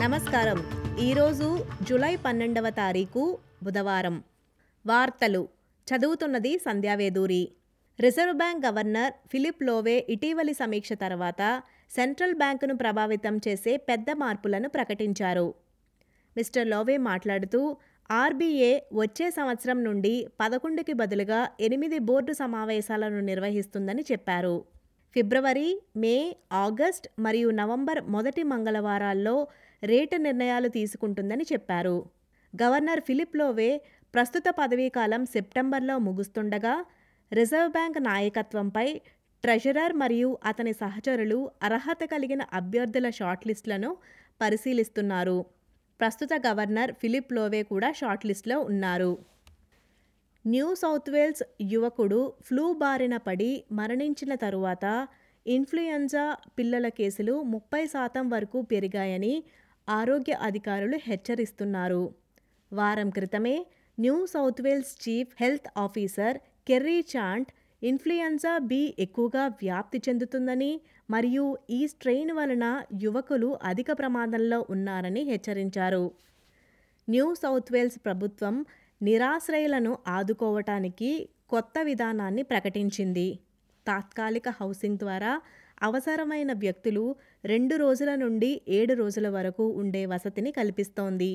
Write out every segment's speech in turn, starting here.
నమస్కారం. ఈరోజు జూలై పన్నెండవ తారీఖు బుధవారం. వార్తలు. చదువుతున్నది Sandhya Veduri reserve bank governor Philip Lowe ఇటీవలి సమీక్ష తర్వాత సెంట్రల్ బ్యాంకును ప్రభావితం చేసే పెద్ద మార్పులను ప్రకటించారు. మిస్టర్ లోవే మాట్లాడుతూ ఆర్బీఏ వచ్చే సంవత్సరం నుండి పదకొండుకి బదులుగా ఎనిమిది బోర్డు సమావేశాలను నిర్వహిస్తుందని చెప్పారు. ఫిబ్రవరి మే ఆగస్ట్ మరియు నవంబర్ మొదటి మంగళవారాల్లో రేటు నిర్ణయాలు తీసుకుంటుందని చెప్పారు. గవర్నర్ ఫిలిప్ లోవే ప్రస్తుత పదవీకాలం సెప్టెంబర్లో ముగుస్తుండగా రిజర్వ్ బ్యాంక్ నాయకత్వంపై ట్రెజరర్ మరియు అతని సహచరులు అర్హత కలిగిన అభ్యర్థుల షార్ట్ లిస్టులను పరిశీలిస్తున్నారు. ప్రస్తుత గవర్నర్ ఫిలిప్ లోవే కూడా షార్ట్ లిస్టులో ఉన్నారు. న్యూ సౌత్ వేల్స్ యువకుడు ఫ్లూ బారిన పడి మరణించిన తరువాత ఇన్ఫ్లుయెంజా పిల్లల కేసులు ముప్పై శాతం వరకు పెరిగాయని ఆరోగ్య అధికారులు హెచ్చరిస్తున్నారు. వారం క్రితమే New South Wales chief health officer Kerry Chant influenza B ఎక్కువగా వ్యాప్తి చెందుతుందని మరియు ఈ స్ట్రెయిన్ వలన యువకులు అధిక ప్రమాదంలో ఉన్నారని హెచ్చరించారు. న్యూ సౌత్ వేల్స్ ప్రభుత్వం నిరాశ్రయులను ఆదుకోవటానికి కొత్త విధానాన్ని ప్రకటించింది. తాత్కాలిక హౌసింగ్ ద్వారా అవసరమైన వ్యక్తులు రెండు రోజుల నుండి ఏడు రోజుల వరకు ఉండే వసతిని కల్పిస్తోంది.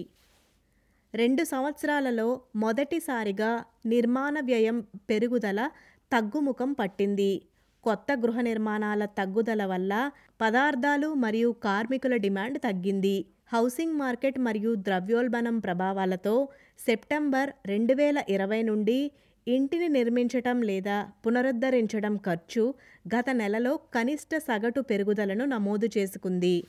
రెండు సంవత్సరాలలో మొదటిసారిగా నిర్మాణ వ్యయం పెరుగుదల తగ్గుముఖం పట్టింది. కొత్త గృహ నిర్మాణాల తగ్గుదల వల్ల పదార్థాలు మరియు కార్మికుల డిమాండ్ తగ్గింది. హౌసింగ్ మార్కెట్ మరియు ద్రవ్యోల్బణం ప్రభావాలతో సెప్టెంబర్ రెండు వేల ఇరవై నుండి ఇంటిని నిర్మించటం లేదా పునరుద్ధరించడం ఖర్చు గత నెలలో కనిష్ట సగటు పెరుగుదలను నమోదు చేసుకుంది.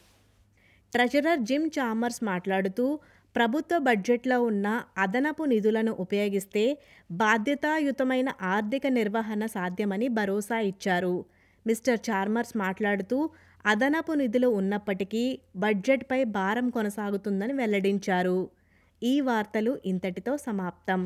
ట్రెజరర్ జిమ్ చామర్స్ మాట్లాడుతూ ప్రభుత్వ బడ్జెట్లో ఉన్న అదనపు నిధులను ఉపయోగిస్తే బాధ్యతాయుతమైన ఆర్థిక నిర్వహణ సాధ్యమని భరోసా ఇచ్చారు. మిస్టర్ చార్మర్స్ మాట్లాడుతూ అదనపు నిధులు ఉన్నప్పటికీ బడ్జెట్పై భారం కొనసాగుతుందని వెల్లడించారు. ఈ వార్తలు ఇంతటితో సమాప్తం.